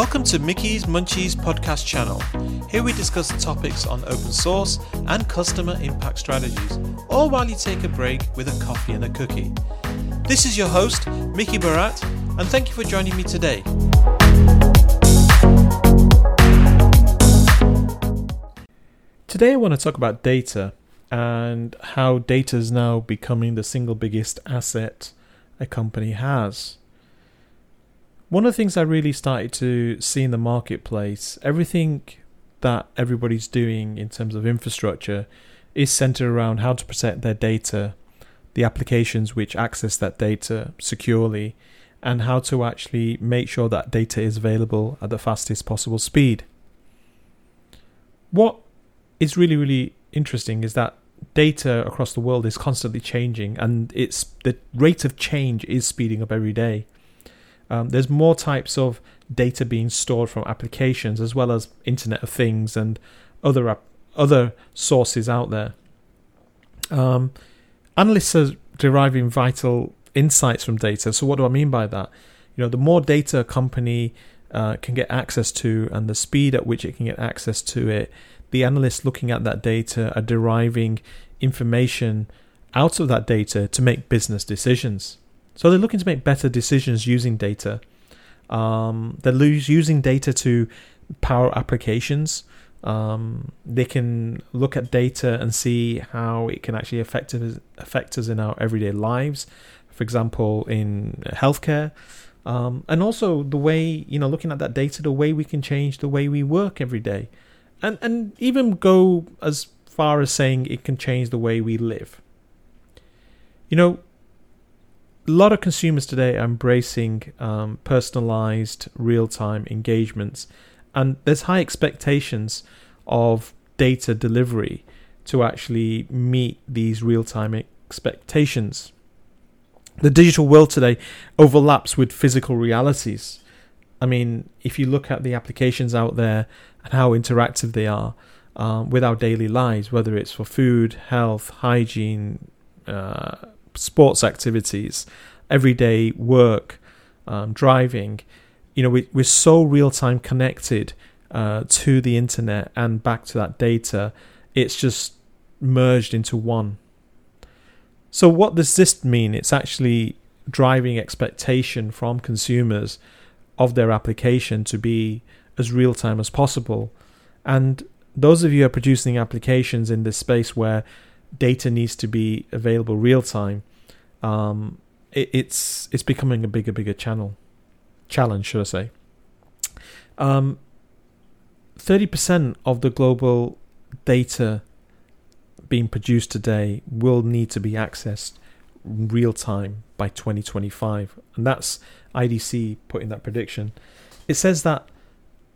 Welcome to Mickey's Munchies podcast channel. Here we discuss topics on open source and customer impact strategies, all while you take a break with a coffee and a cookie. This is your host, Mickey Barat, and thank you for joining me today. Today, I want to talk about data and how data is now becoming the single biggest asset a company has. One of the things I really started to see in the marketplace, everything that everybody's doing in terms of infrastructure is centered around how to protect their data, the applications which access that data securely, and how to actually make sure that data is available at the fastest possible speed. What is really, really interesting is that data across the world is constantly changing and it's the rate of change is speeding up every day. Um, there's more types of data being stored from applications as well as Internet of Things and other other sources out there. Um, analysts are deriving vital insights from data. So what do I mean by that? You know, the more data a company uh, can get access to and the speed at which it can get access to it, the analysts looking at that data are deriving information out of that data to make business decisions. So they're looking to make better decisions using data. Um, they're using data to power applications. Um, they can look at data and see how it can actually affect us, affect us in our everyday lives. For example, in healthcare, um, and also the way you know, looking at that data, the way we can change the way we work every day, and and even go as far as saying it can change the way we live. You know, lot of consumers today are embracing um, personalized real time engagements, and there's high expectations of data delivery to actually meet these real time expectations. The digital world today overlaps with physical realities. I mean, if you look at the applications out there and how interactive they are um, with our daily lives, whether it's for food, health, hygiene, uh, sports activities, everyday work, um, driving. You know, we, we're so real time connected uh, to the internet and back to that data. It's just merged into one. So, what does this mean? It's actually driving expectation from consumers of their application to be as real time as possible. And those of you who are producing applications in this space where data needs to be available real time, um, it, it's it's becoming a bigger bigger channel challenge, should I say? Um, thirty percent of the global data being produced today will need to be accessed real time by 2025, and that's IDC putting that prediction. It says that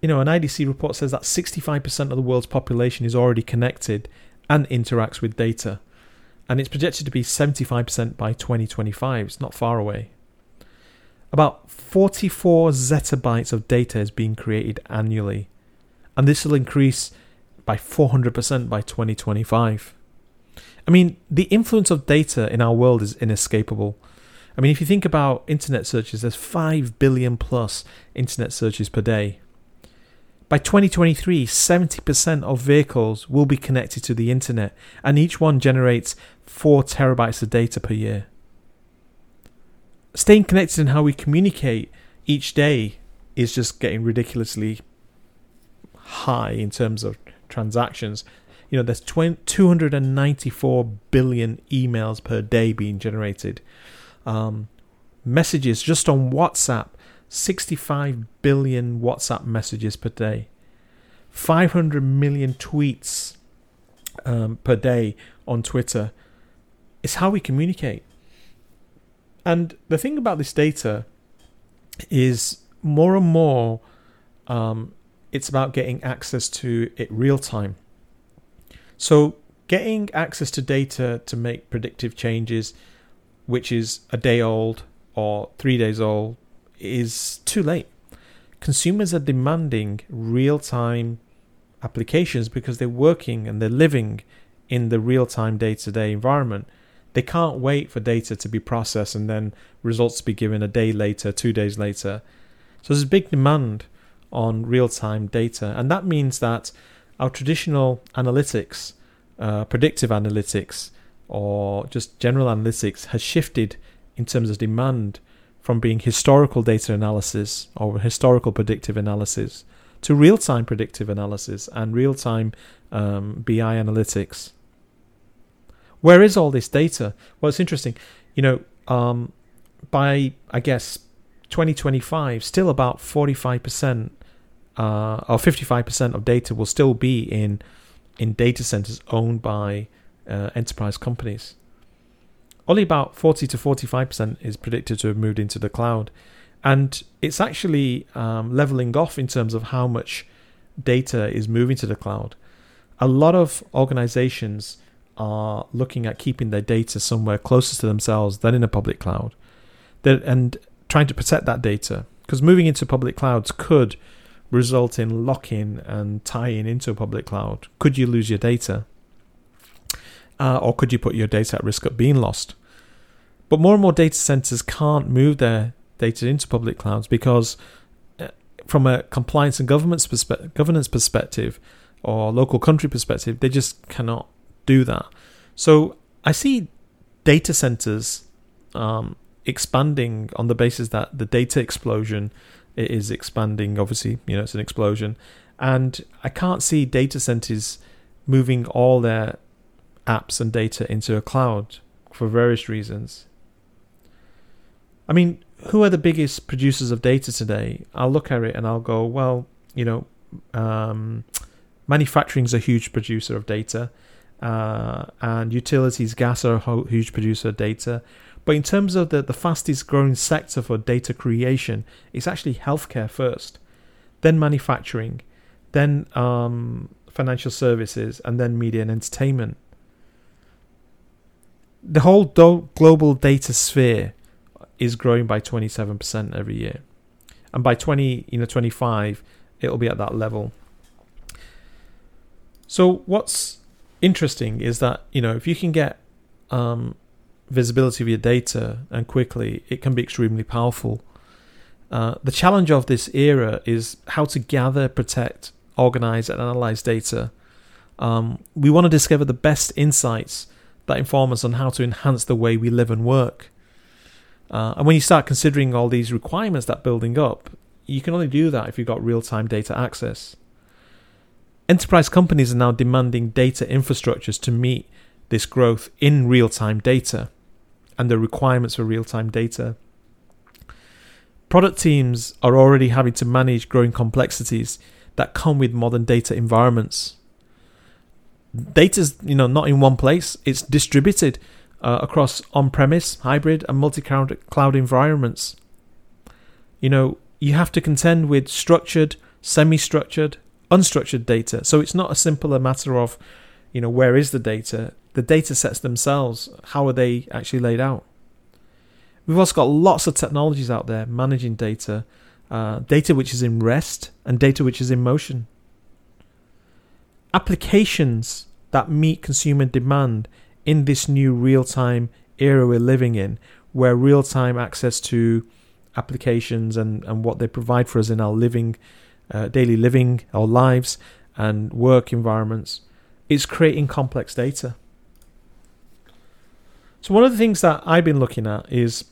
you know, an IDC report says that 65% of the world's population is already connected and interacts with data. And it's projected to be 75% by 2025. It's not far away. About 44 zettabytes of data is being created annually. And this will increase by 400% by 2025. I mean, the influence of data in our world is inescapable. I mean, if you think about internet searches, there's 5 billion plus internet searches per day. By 2023, 70% of vehicles will be connected to the internet, and each one generates 4 terabytes of data per year. Staying connected in how we communicate each day is just getting ridiculously high in terms of transactions. You know, there's 294 billion emails per day being generated. Um, messages just on WhatsApp 65 billion WhatsApp messages per day, 500 million tweets um, per day on Twitter. It's how we communicate. And the thing about this data is more and more um, it's about getting access to it real time. So, getting access to data to make predictive changes, which is a day old or three days old, is too late. Consumers are demanding real time applications because they're working and they're living in the real time day to day environment. They can't wait for data to be processed and then results to be given a day later, two days later. So there's a big demand on real time data. And that means that our traditional analytics, uh, predictive analytics, or just general analytics has shifted in terms of demand from being historical data analysis or historical predictive analysis to real time predictive analysis and real time um, BI analytics. Where is all this data? Well, it's interesting. You know, um, by I guess 2025, still about 45% uh, or 55% of data will still be in in data centers owned by uh, enterprise companies. Only about 40 to 45% is predicted to have moved into the cloud. And it's actually um, leveling off in terms of how much data is moving to the cloud. A lot of organizations are looking at keeping their data somewhere closer to themselves than in a public cloud. They're, and trying to protect that data. Because moving into public clouds could result in lock-in and tie-in into a public cloud. Could you lose your data? Uh, or could you put your data at risk of being lost? But more and more data centers can't move their data into public clouds because, uh, from a compliance and governance, perspe- governance perspective or local country perspective, they just cannot do that. So I see data centers um, expanding on the basis that the data explosion is expanding. Obviously, you know, it's an explosion. And I can't see data centers moving all their apps and data into a cloud for various reasons. I mean, who are the biggest producers of data today? I'll look at it and I'll go, well, you know, um, is a huge producer of data, uh, and utilities, gas are a huge producer of data. But in terms of the, the fastest growing sector for data creation, it's actually healthcare first, then manufacturing, then um, financial services, and then media and entertainment. The whole do- global data sphere is growing by 27% every year. And by 20, you know, 25, it'll be at that level. So what's interesting is that, you know, if you can get um, visibility of your data and quickly, it can be extremely powerful. Uh, the challenge of this era is how to gather, protect, organize, and analyze data. Um, we want to discover the best insights that inform us on how to enhance the way we live and work. Uh, and when you start considering all these requirements that building up, you can only do that if you've got real time data access. Enterprise companies are now demanding data infrastructures to meet this growth in real time data and the requirements for real time data. Product teams are already having to manage growing complexities that come with modern data environments. Data's you know not in one place; it's distributed uh, across on-premise, hybrid, and multi-cloud environments. You know, you have to contend with structured, semi-structured, unstructured data. So it's not a simple matter of, you know, where is the data? The data sets themselves, how are they actually laid out? We've also got lots of technologies out there managing data, uh, data which is in rest and data which is in motion. Applications that meet consumer demand in this new real time era we're living in, where real time access to applications and, and what they provide for us in our living, uh, daily living, our lives, and work environments, is creating complex data. So, one of the things that I've been looking at is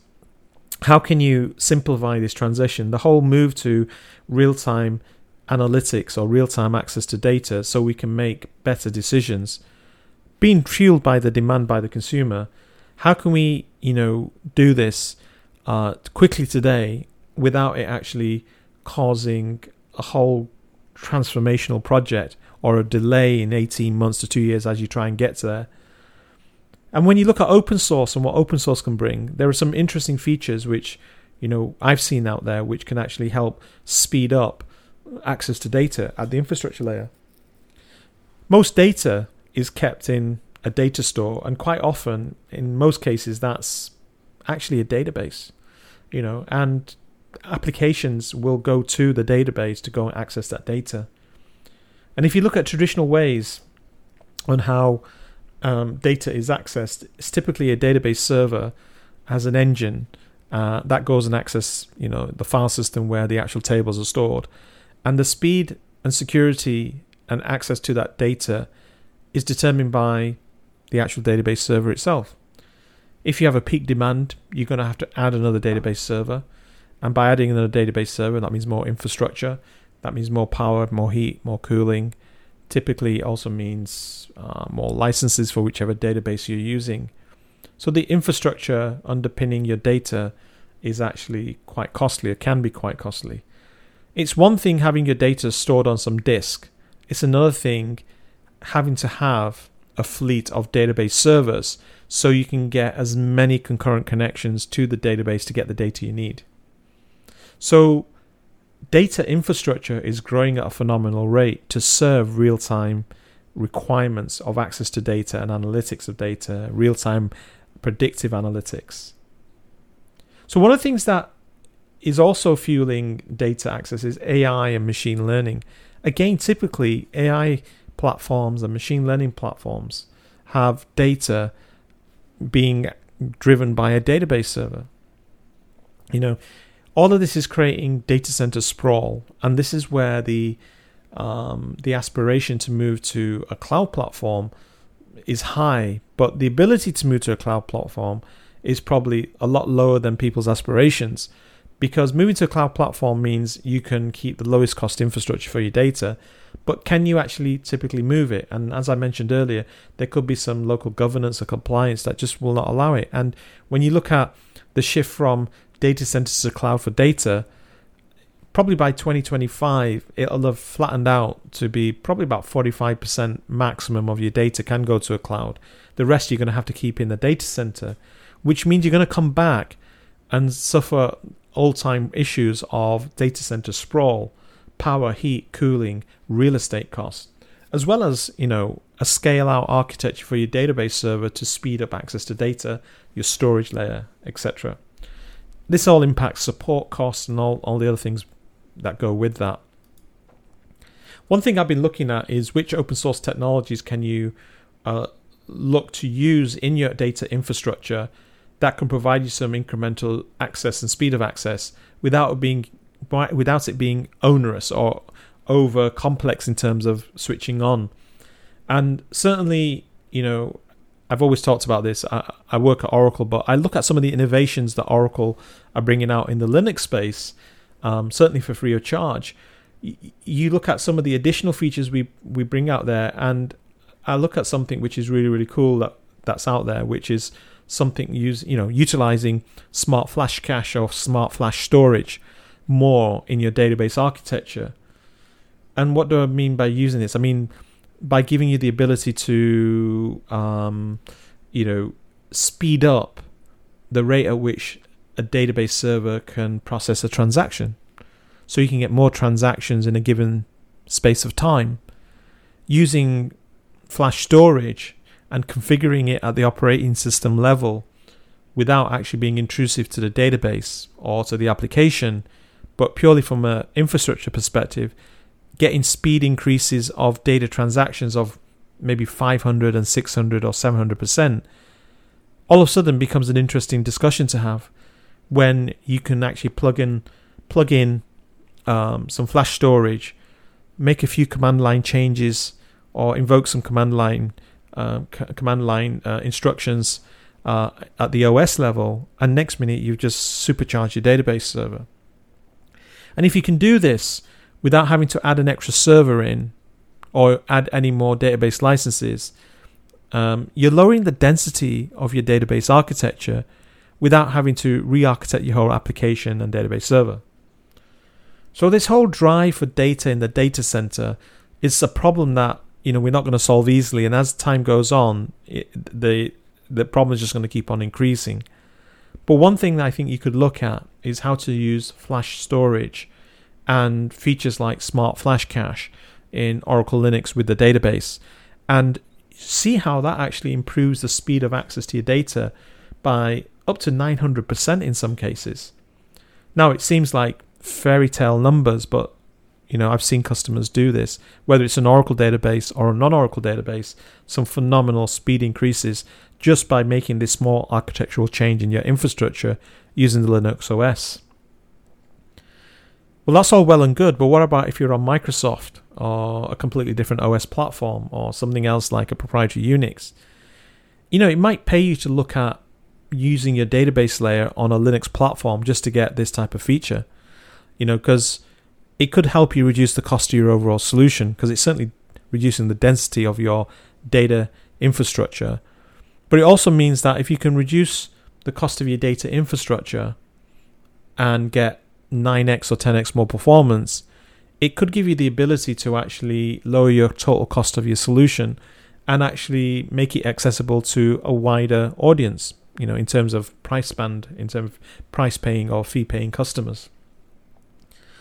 how can you simplify this transition? The whole move to real time analytics or real time access to data so we can make better decisions being fueled by the demand by the consumer, how can we, you know, do this uh, quickly today without it actually causing a whole transformational project or a delay in 18 months to two years as you try and get there? And when you look at open source and what open source can bring, there are some interesting features which, you know, I've seen out there which can actually help speed up access to data at the infrastructure layer. Most data is kept in a data store, and quite often, in most cases, that's actually a database, you know, and applications will go to the database to go and access that data. And if you look at traditional ways on how um, data is accessed, it's typically a database server has an engine uh, that goes and access, you know, the file system where the actual tables are stored, And the speed and security and access to that data is determined by the actual database server itself. If you have a peak demand, you're going to have to add another database server. And by adding another database server, that means more infrastructure, that means more power, more heat, more cooling. Typically, also means uh, more licenses for whichever database you're using. So, the infrastructure underpinning your data is actually quite costly, it can be quite costly. It's one thing having your data stored on some disk, it's another thing having to have a fleet of database servers so you can get as many concurrent connections to the database to get the data you need. So, data infrastructure is growing at a phenomenal rate to serve real time requirements of access to data and analytics of data, real time predictive analytics. So, one of the things that is also fueling data access is AI and machine learning. Again, typically, AI platforms and machine learning platforms have data being driven by a database server. You know, all of this is creating data center sprawl, and this is where the um, the aspiration to move to a cloud platform is high, but the ability to move to a cloud platform is probably a lot lower than people's aspirations because moving to a cloud platform means you can keep the lowest cost infrastructure for your data but can you actually typically move it? And as i mentioned earlier there could be some local governance or compliance that just will not allow it. And when you look at the shift from data centers to cloud for data probably by 2025 it'll have flattened out to be probably about 45% maximum of your data can go to a cloud. The rest you're going to have to keep in the data center which means you're going to come back and suffer all time issues of data center sprawl, power, heat, cooling, real estate costs, as well as, you know, a scale out architecture for your database server to speed up access to data, your storage layer, etc. This all impacts support costs and all, all the other things that go with that. One thing I've been looking at is which open source technologies can you uh, look to use in your data infrastructure that can provide you some incremental access and speed of access without it being without it being onerous or over complex in terms of switching on. And certainly, you know, I've always talked about this. I, I, work at Oracle, but I look at some of the innovations that Oracle are bringing out in the Linux space, um, certainly for free of charge. you look at some of the additional features we we bring out there, and I look at something which is really really cool that that's out there, which is something use you know utilizing smart flash cache or smart flash storage more in your database architecture. And what do I mean by using this? I mean by giving you the ability to um, you know speed up the rate at which a database server can process a transaction. So you can get more transactions in a given space of time using flash storage and configuring it at the operating system level without actually being intrusive to the database or to the application, but purely from an infrastructure perspective, getting speed increases of data transactions of maybe 500 and 600 or 700%, all of a sudden becomes an interesting discussion to have when you can actually plug in plug in um, some flash storage, make a few command line changes, or invoke some command line uh, c- command line uh, instructions uh, at the OS level, and next minute you've just supercharged your database server. And if you can do this without having to add an extra server in or add any more database licenses, um, you're lowering the density of your database architecture without having to re architect your whole application and database server. So, this whole drive for data in the data center is a problem that you know we're not going to solve easily. And as time goes on it, the the problem is just going to keep on increasing. But one thing that i think you could look at is how to use flash storage and features like smart flash cache in oracle linux with the database and see how that actually improves the speed of access to your data by up to 900% in some cases. Now it seems like fairy tale numbers but you know, I've seen customers do this, whether it's an Oracle database or a non Oracle database, some phenomenal speed increases just by making this small architectural change in your infrastructure using the Linux OS. Well, that's all well and good, but what about if you're on Microsoft or a completely different OS platform or something else like a proprietary Unix? You know, it might pay you to look at using your database layer on a Linux platform just to get this type of feature. You know, because it could help you reduce the cost of your overall solution because it's certainly reducing the density of your data infrastructure. But it also means that if you can reduce the cost of your data infrastructure and get 9x or 10x more performance, it could give you the ability to actually lower your total cost of your solution and actually make it accessible to a wider audience, you know, in terms of price band, in terms of price paying or fee paying customers.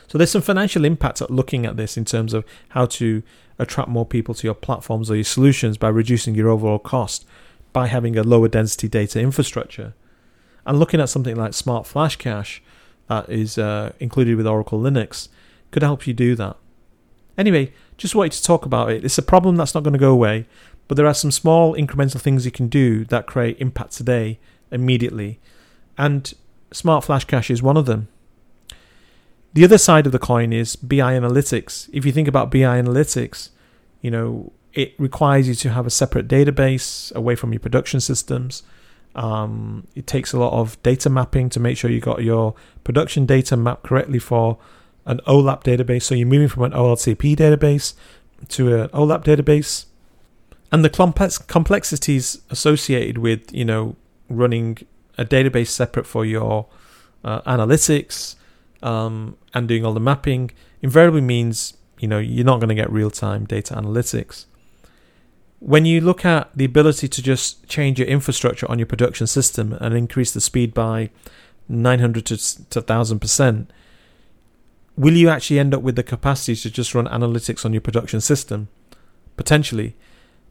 So there's some financial impact at looking at this in terms of how to attract more people to your platforms or your solutions by reducing your overall cost by having a lower density data infrastructure. And looking at something like Smart Flash Cache that is uh, included with Oracle Linux could help you do that. Anyway, just wanted to talk about it. It's a problem that's not going to go away, but there are some small incremental things you can do that create impact today immediately. And Smart Flash Cache is one of them. The other side of the coin is BI analytics. If you think about BI analytics, you know, it requires you to have a separate database away from your production systems. Um, it takes a lot of data mapping to make sure you got your production data mapped correctly for an OLAP database. So you're moving from an OLTP database to an OLAP database, and the complex complexities associated with you know running a database separate for your uh, analytics um, and doing all the mapping invariably means you know you're not going to get real time data analytics when you look at the ability to just change your infrastructure on your production system and increase the speed by 900 to, to 1000%, will you actually end up with the capacity to just run analytics on your production system? Potentially.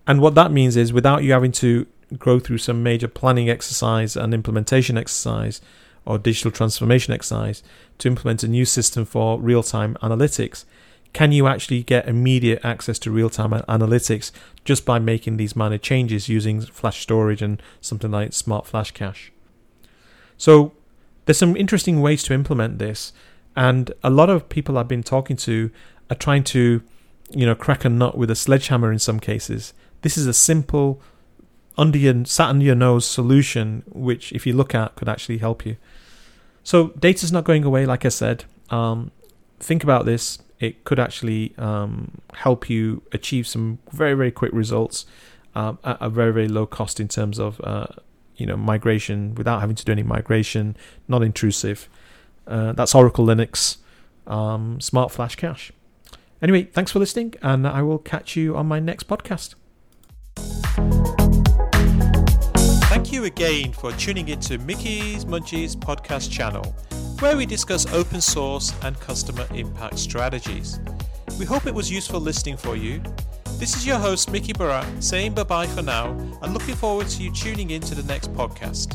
And what that means is without you having to go through some major planning exercise and implementation exercise or digital transformation exercise to implement a new system for real time analytics, can you actually get immediate access to real time analytics just by making these minor changes using flash storage and something like Smart Flash Cache? So, there's some interesting ways to implement this, and a lot of people I've been talking to are trying to, you know, crack a nut with a sledgehammer in some cases. This is a simple, under your sat under your nose solution, which if you look at could actually help you. So data's not going away, like I said. Um, think about this it could actually um, help you achieve some very very quick results um, at a very very low cost in terms of uh, you know migration without having to do any migration, not intrusive. Uh, that's Oracle Linux um, Smart Flash Cache. Anyway, thanks for listening, and I will catch you on my next podcast. You again for tuning into Mickey's Munchies podcast channel where we discuss open source and customer impact strategies. We hope it was useful listening for you. This is your host, Mickey Barat, saying bye bye for now and looking forward to you tuning in to the next podcast.